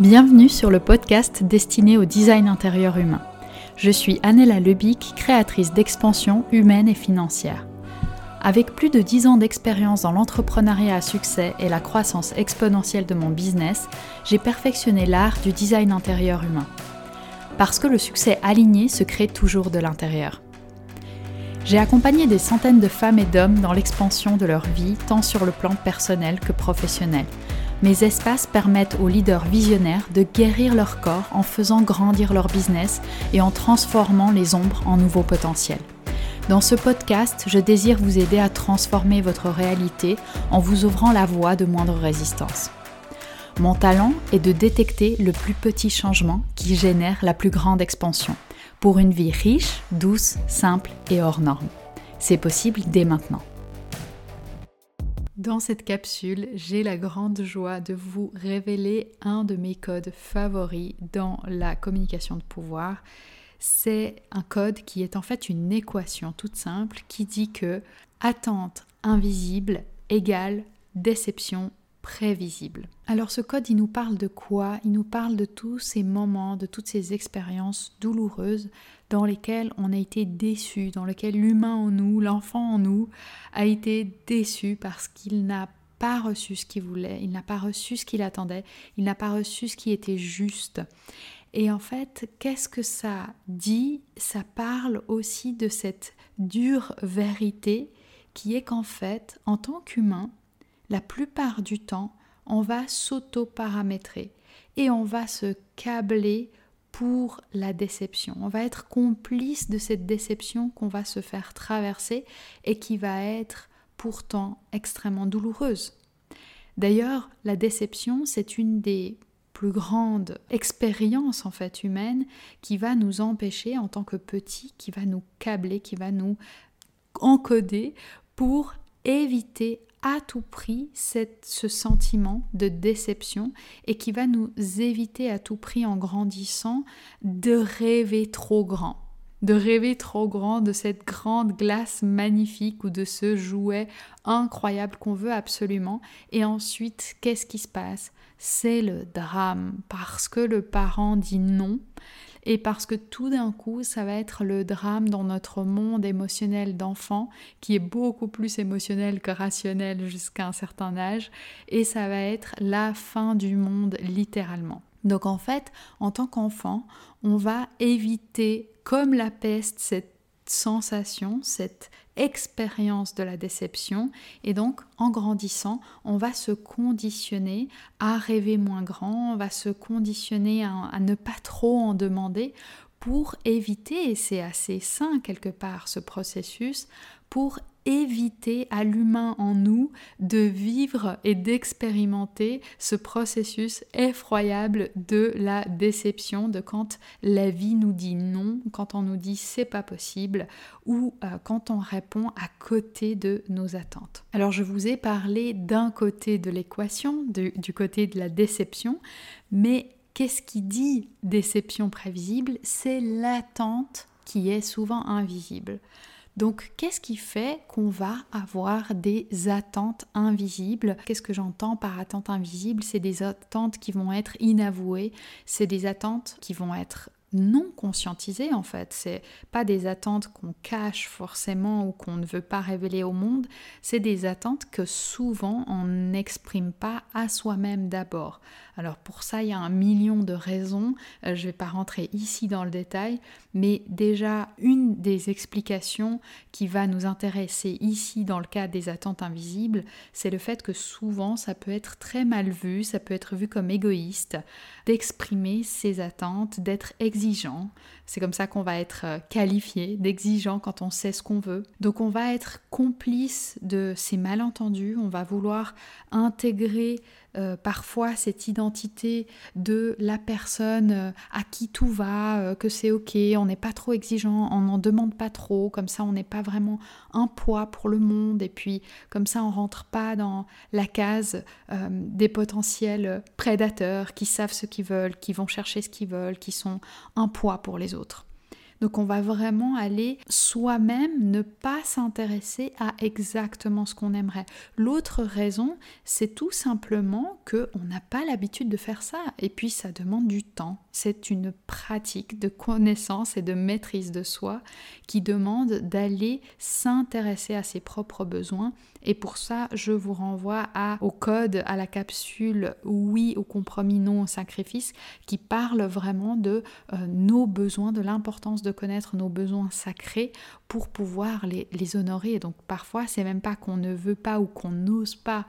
Bienvenue sur le podcast destiné au design intérieur humain. Je suis Annella Lebic, créatrice d'expansion humaine et financière. Avec plus de 10 ans d'expérience dans l'entrepreneuriat à succès et la croissance exponentielle de mon business, j'ai perfectionné l'art du design intérieur humain. Parce que le succès aligné se crée toujours de l'intérieur. J'ai accompagné des centaines de femmes et d'hommes dans l'expansion de leur vie, tant sur le plan personnel que professionnel mes espaces permettent aux leaders visionnaires de guérir leur corps en faisant grandir leur business et en transformant les ombres en nouveaux potentiels. Dans ce podcast, je désire vous aider à transformer votre réalité en vous ouvrant la voie de moindre résistance. Mon talent est de détecter le plus petit changement qui génère la plus grande expansion pour une vie riche, douce, simple et hors norme. C'est possible dès maintenant. Dans cette capsule, j'ai la grande joie de vous révéler un de mes codes favoris dans la communication de pouvoir. C'est un code qui est en fait une équation toute simple qui dit que attente invisible égale déception Alors ce code, il nous parle de quoi? Il nous parle de tous ces moments, de toutes ces expériences douloureuses dans lesquelles on a été déçu, dans lesquelles l'humain en nous, l'enfant en nous, a été déçu parce qu'il n'a pas reçu ce qu'il voulait, il n'a pas reçu ce qu'il attendait, il n'a pas reçu ce qui était juste. Et en fait, qu'est-ce que ça dit? Ça parle aussi de cette dure vérité qui est qu'en fait, en tant qu'humain, la plupart du temps, on va s'auto-paramétrer et on va se câbler pour la déception. On va être complice de cette déception qu'on va se faire traverser et qui va être pourtant extrêmement douloureuse. D'ailleurs, la déception, c'est une des plus grandes expériences en fait humaines qui va nous empêcher en tant que petits, qui va nous câbler, qui va nous encoder pour éviter à tout prix ce sentiment de déception et qui va nous éviter à tout prix en grandissant de rêver trop grand de rêver trop grand de cette grande glace magnifique ou de ce jouet incroyable qu'on veut absolument. Et ensuite, qu'est-ce qui se passe? C'est le drame parce que le parent dit non et parce que tout d'un coup, ça va être le drame dans notre monde émotionnel d'enfant, qui est beaucoup plus émotionnel que rationnel jusqu'à un certain âge, et ça va être la fin du monde littéralement. Donc en fait, en tant qu'enfant, on va éviter comme la peste cette sensation, cette expérience de la déception. Et donc, en grandissant, on va se conditionner à rêver moins grand, on va se conditionner à, ne pas trop en demander pour éviter, et c'est assez sain quelque part ce processus, pour éviter à l'humain en nous de vivre et d'expérimenter ce processus effroyable de la déception, de quand la vie nous dit non, quand on nous dit c'est pas possible ou euh, quand on répond à côté de nos attentes. Alors je vous ai parlé d'un côté de l'équation, du côté de la déception, mais qu'est-ce qui dit déception prévisible? C'est l'attente qui est souvent invisible. Donc, qu'est-ce qui fait qu'on va avoir des attentes invisibles? Qu'est-ce que j'entends par attente invisible C'est des attentes qui vont être inavouées, c'est des attentes qui vont être non conscientisées en fait. C'est pas des attentes qu'on cache forcément ou qu'on ne veut pas révéler au monde. C'est des attentes que souvent on n'exprime pas à soi-même d'abord. Alors pour ça, il y a un million de raisons. Euh, je ne vais pas rentrer ici dans le détail, mais déjà une des explications qui va nous intéresser ici dans le cas des attentes invisibles, c'est le fait que souvent ça peut être très mal vu, ça peut être vu comme égoïste d'exprimer ses attentes, d'être exigeant. C'est comme ça qu'on va être euh, qualifié d'exigeant quand on sait ce qu'on veut. Donc on va être complice de ces malentendus, on va vouloir intégrer euh, parfois cette identité de la personne euh, à qui tout va, que c'est ok, on n'est pas trop exigeant, on n'en demande pas trop, comme ça on n'est pas vraiment un poids pour le monde et puis comme ça on rentre pas dans la case des potentiels prédateurs qui savent ce qu'ils veulent, qui vont chercher ce qu'ils veulent, qui sont un poids pour les autres. Donc on va vraiment aller soi-même ne pas s'intéresser à exactement ce qu'on aimerait. L'autre raison, c'est tout simplement que on n'a pas l'habitude de faire ça et puis ça demande du temps. C'est une pratique de connaissance et de maîtrise de soi qui demande d'aller s'intéresser à ses propres besoins et pour ça, je vous renvoie au code, à la capsule oui au compromis, non au sacrifice, qui parle vraiment de euh, nos besoins, de l'importance de connaître nos besoins sacrés pour pouvoir les, les honorer. Et donc parfois, c'est même pas qu'on ne veut pas ou qu'on n'ose pas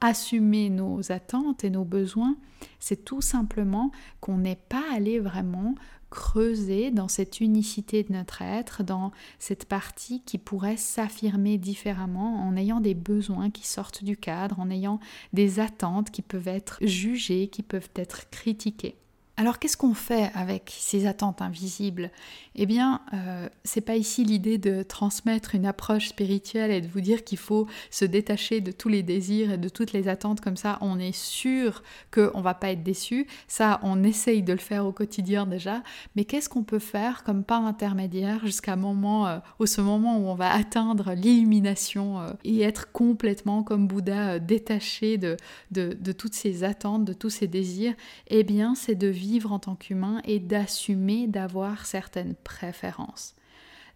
assumer nos attentes et nos besoins, c'est tout simplement qu'on n'est pas allé vraiment creuser dans cette unicité de notre être, dans cette partie qui pourrait s'affirmer différemment en ayant des besoins qui sortent du cadre, en ayant des attentes qui peuvent être jugées, qui peuvent être critiquées. Alors qu'est-ce qu'on fait avec ces attentes invisibles? Eh bien, euh, c'est pas ici l'idée de transmettre une approche spirituelle et de vous dire qu'il faut se détacher de tous les désirs et de toutes les attentes comme ça. On est sûr qu'on va pas être déçu. Ça, on essaye de le faire au quotidien déjà. Mais qu'est-ce qu'on peut faire comme pas intermédiaire jusqu'à moment, euh, au ce moment où on va atteindre l'illumination euh, et être complètement comme Bouddha détaché de, de, de toutes ces attentes, de tous ces désirs? Eh bien, c'est de vivre vivre en tant qu'humain et d'assumer d'avoir certaines préférences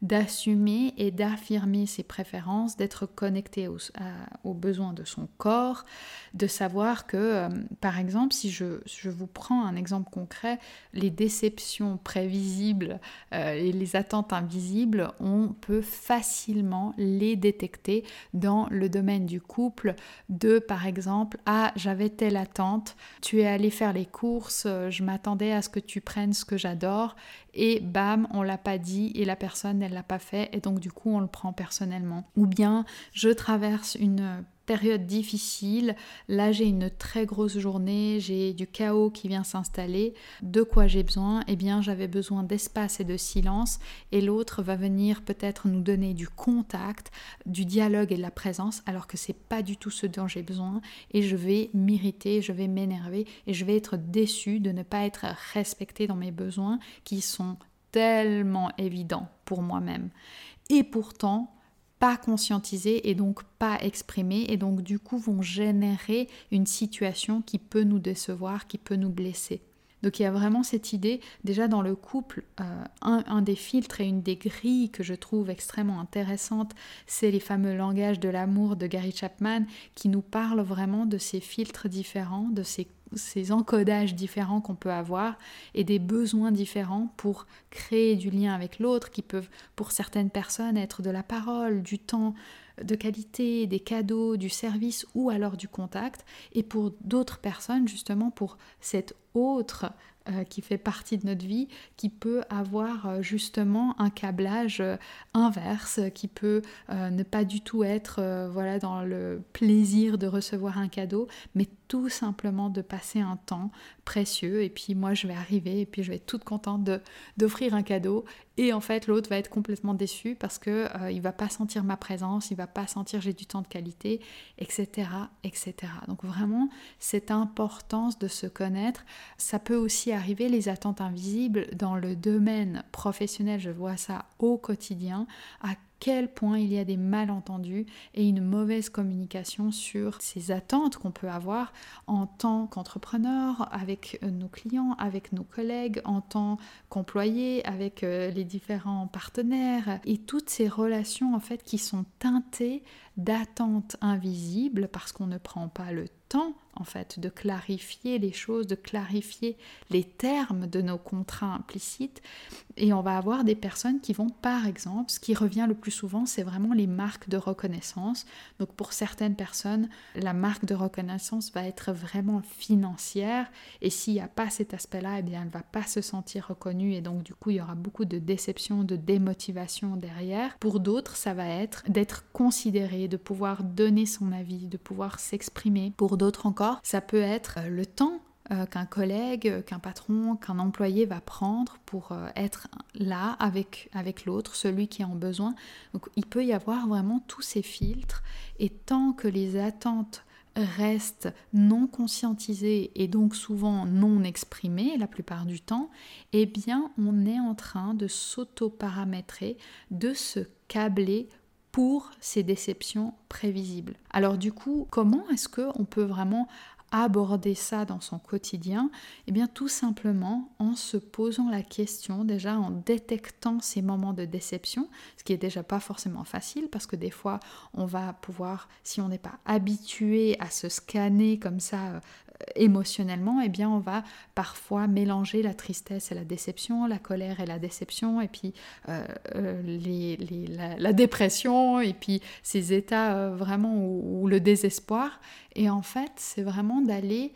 d'assumer et d'affirmer ses préférences, d'être connecté aux, besoins de son corps, de savoir que, euh, par exemple, si je, vous prends un exemple concret, les déceptions prévisibles euh, et les attentes invisibles, on peut facilement les détecter dans le domaine du couple, de, par exemple, ah, j'avais telle attente, tu es allé faire les courses, euh, je m'attendais à ce que tu prennes ce que j'adore, et bam, on l'a pas dit et la personne elle l'a pas fait et donc du coup on le prend personnellement. Ou bien je traverse une période difficile, là j'ai une très grosse journée, j'ai du chaos qui vient s'installer, de quoi j'ai besoin? Eh bien j'avais besoin d'espace et de silence. Et l'autre va venir peut-être nous donner du contact, du dialogue et de la présence alors que c'est pas du tout ce dont j'ai besoin. Et je vais m'irriter, je vais m'énerver et je vais être déçue de ne pas être respectée dans mes besoins qui sont tellement évidents pour moi-même. Et pourtant, pas conscientisés et donc pas exprimés et donc du coup vont générer une situation qui peut nous décevoir, qui peut nous blesser. Donc il y a vraiment cette idée, déjà dans le couple, euh, un, des filtres et une des grilles que je trouve extrêmement intéressante, c'est les fameux langages de l'amour de Gary Chapman qui nous parlent vraiment de ces filtres différents, de ces ces encodages différents qu'on peut avoir et des besoins différents pour créer du lien avec l'autre qui peuvent pour certaines personnes être de la parole, du temps de qualité, des cadeaux, du service ou alors du contact. Et pour d'autres personnes justement pour cette autre qui fait partie de notre vie, qui peut avoir euh, justement un câblage euh, inverse, qui peut ne pas du tout être voilà dans le plaisir de recevoir un cadeau, mais tout simplement de passer un temps précieux et puis moi je vais arriver et puis je vais être toute contente d'offrir un cadeau et en fait l'autre va être complètement déçu parce que euh, il va pas sentir ma présence, il va pas sentir j'ai du temps de qualité, etc., etc. Donc vraiment cette importance de se connaître, ça peut aussi arriver les attentes invisibles dans le domaine professionnel, je vois ça au quotidien à quel point il y a des malentendus et une mauvaise communication sur ces attentes qu'on peut avoir en tant qu'entrepreneur, avec euh, nos clients, avec nos collègues, en tant qu'employé, avec euh, les différents partenaires. Et toutes ces relations en fait qui sont teintées d'attentes invisibles parce qu'on ne prend pas le temps en fait de clarifier les choses, de clarifier les termes de nos contrats implicites et on va avoir des personnes qui vont par exemple, ce qui revient le plus souvent, c'est vraiment les marques de reconnaissance. Donc pour certaines personnes, la marque de reconnaissance va être vraiment financière et s'il n'y a pas cet aspect-là, eh bien elle va pas se sentir reconnue et donc du coup il y aura beaucoup de déception, de démotivation derrière. Pour d'autres, ça va être d'être considéré, de pouvoir donner son avis, de pouvoir s'exprimer. Pour d'autres encore, ça peut être le temps euh, qu'un collègue, euh, qu'un patron, qu'un employé va prendre pour être là avec, avec l'autre, celui qui est en besoin. Donc il peut y avoir vraiment tous ces filtres et tant que les attentes reste non conscientisé et donc souvent non exprimé la plupart du temps, eh bien on est en train de s'auto-paramétrer, de se câbler pour ces déceptions prévisibles. Alors du coup, comment est-ce qu'on peut vraiment aborder ça dans son quotidien Eh bien tout simplement en se posant la question, déjà en détectant ces moments de déception, ce qui est déjà pas forcément facile parce que des fois on va pouvoir, si on n'est pas habitué à se scanner comme ça euh, émotionnellement, eh bien on va parfois mélanger la tristesse et la déception, la colère et la déception, et puis euh, euh, la, dépression, et puis ces états euh, vraiment où, le désespoir. Et en fait, c'est vraiment d'aller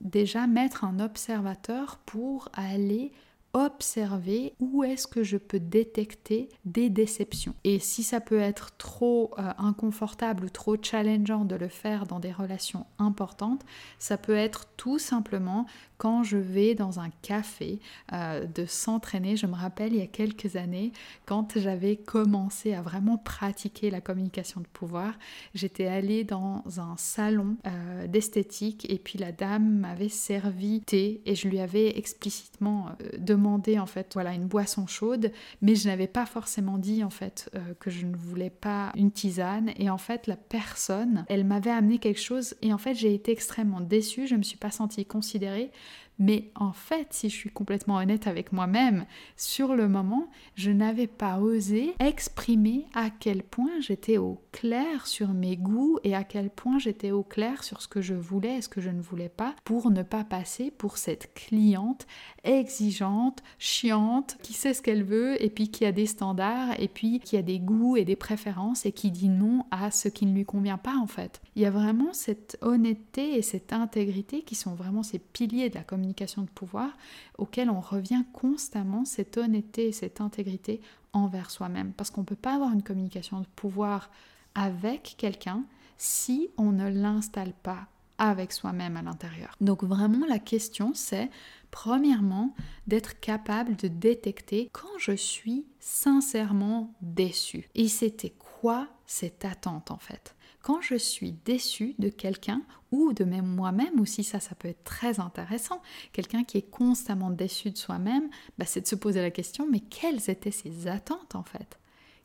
déjà mettre un observateur pour aller observer où est-ce que je peux détecter des déceptions. Et si ça peut être trop euh, inconfortable ou trop challengeant de le faire dans des relations importantes, ça peut être tout simplement quand je vais dans un café euh, de s'entraîner. Je me rappelle il y a quelques années, quand j'avais commencé à vraiment pratiquer la communication de pouvoir, j'étais allée dans un salon euh, d'esthétique et puis la dame m'avait servi thé et je lui avais explicitement euh, demandé en fait voilà une boisson chaude, mais je n'avais pas forcément dit en fait que je ne voulais pas une tisane et en fait la personne, elle m'avait amené quelque chose et en fait j'ai été extrêmement déçue, je me suis pas sentie considérée mais en fait, si je suis complètement honnête avec moi-même, sur le moment, je n'avais pas osé exprimer à quel point j'étais au clair sur mes goûts et à quel point j'étais au clair sur ce que je voulais et ce que je ne voulais pas pour ne pas passer pour cette cliente exigeante, chiante, qui sait ce qu'elle veut et puis qui a des standards et puis qui a des goûts et des préférences et qui dit non à ce qui ne lui convient pas en fait. Il y a vraiment cette honnêteté et cette intégrité qui sont vraiment ces piliers de la communication de pouvoir auquel on revient constamment, cette honnêteté et cette intégrité envers soi-même. Parce qu'on ne peut pas avoir une communication de pouvoir avec quelqu'un si on ne l'installe pas avec soi-même à l'intérieur. Donc vraiment la question c'est premièrement d'être capable de détecter quand je suis sincèrement déçu. Et c'était quoi cette attente en fait? Quand je suis déçue de quelqu'un ou de même moi-même aussi, ça, ça peut être très intéressant. Quelqu'un qui est constamment déçu de soi-même, bah, c'est de se poser la question, mais quelles étaient ses attentes en fait?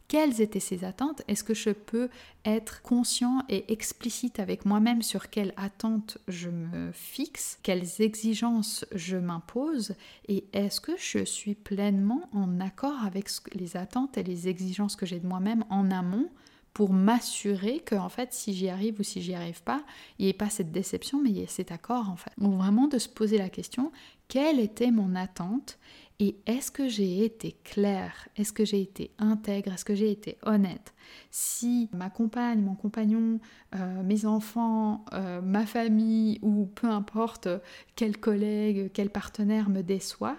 Quelles étaient ses attentes? Est-ce que je peux être conscient et explicite avec moi-même sur quelles attentes je me fixe, quelles exigences je m'impose? Et est-ce que je suis pleinement en accord avec les attentes et les exigences que j'ai de moi-même en amont pour m'assurer que en fait si j'y arrive ou si j'y arrive pas, il n'y ait pas cette déception mais il y ait cet accord en fait? Donc vraiment de se poser la question quelle était mon attente et est-ce que j'ai été claire? Est-ce que j'ai été intègre? Est-ce que j'ai été honnête? Si ma compagne, mon compagnon, euh, mes enfants, euh, ma famille ou peu importe quel collègue, quel partenaire me déçoit,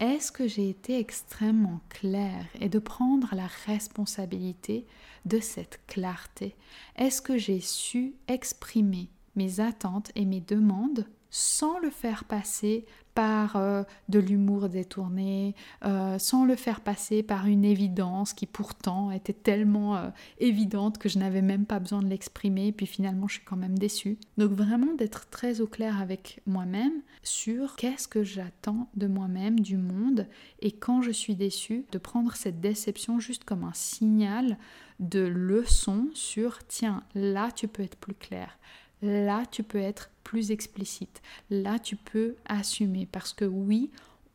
est-ce que j'ai été extrêmement claire et de prendre la responsabilité de cette clarté? Est-ce que j'ai su exprimer mes attentes et mes demandes sans le faire passer par euh, de l'humour détourné, euh, sans le faire passer par une évidence qui pourtant était tellement euh, évidente que je n'avais même pas besoin de l'exprimer, puis finalement je suis quand même déçue. Donc vraiment d'être très au clair avec moi-même sur qu'est-ce que j'attends de moi-même, du monde, et quand je suis déçue, de prendre cette déception juste comme un signal de leçon sur tiens, là tu peux être plus clair, là tu peux être plus explicite. Là, tu peux assumer parce que oui,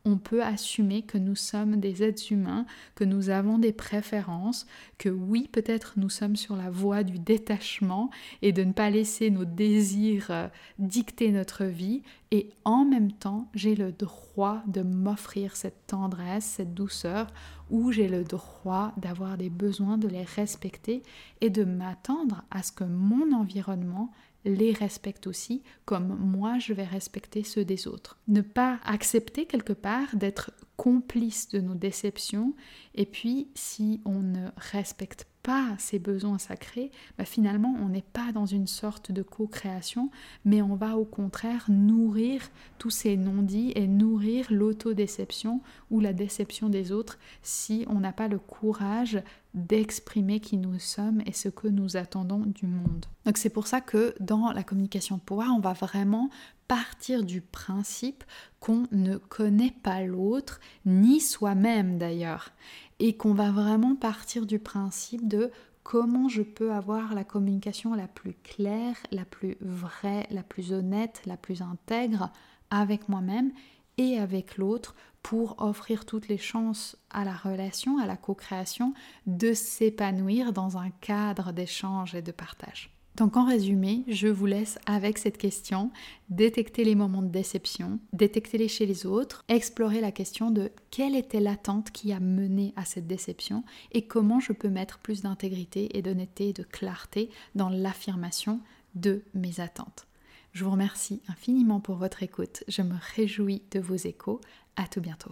on peut assumer que nous sommes des êtres humains, que nous avons des préférences, que oui, peut-être nous sommes sur la voie du détachement et de ne pas laisser nos désirs euh, dicter notre vie. Et en même temps, j'ai le droit de m'offrir cette tendresse, cette douceur, ou j'ai le droit d'avoir des besoins, de les respecter et de m'attendre à ce que mon environnement les respecte aussi comme moi je vais respecter ceux des autres. Ne pas accepter quelque part d'être complice de nos déceptions et puis si on ne respecte pas ces besoins sacrés, bah, finalement on n'est pas dans une sorte de co-création, mais on va au contraire nourrir tous ces non-dits et nourrir l'autodéception ou la déception des autres si on n'a pas le courage d'exprimer qui nous sommes et ce que nous attendons du monde. Donc c'est pour ça que dans la communication pouvoir, on va vraiment partir du principe qu'on ne connaît pas l'autre, ni soi-même d'ailleurs, et qu'on va vraiment partir du principe de comment je peux avoir la communication la plus claire, la plus vraie, la plus honnête, la plus intègre avec moi-même et avec l'autre pour offrir toutes les chances à la relation, à la co-création, de s'épanouir dans un cadre d'échange et de partage. Donc en résumé, je vous laisse avec cette question, détecter les moments de déception, détecter-les chez les autres, explorer la question de quelle était l'attente qui a mené à cette déception et comment je peux mettre plus d'intégrité et d'honnêteté et de clarté dans l'affirmation de mes attentes. Je vous remercie infiniment pour votre écoute. Je me réjouis de vos échos. À tout bientôt.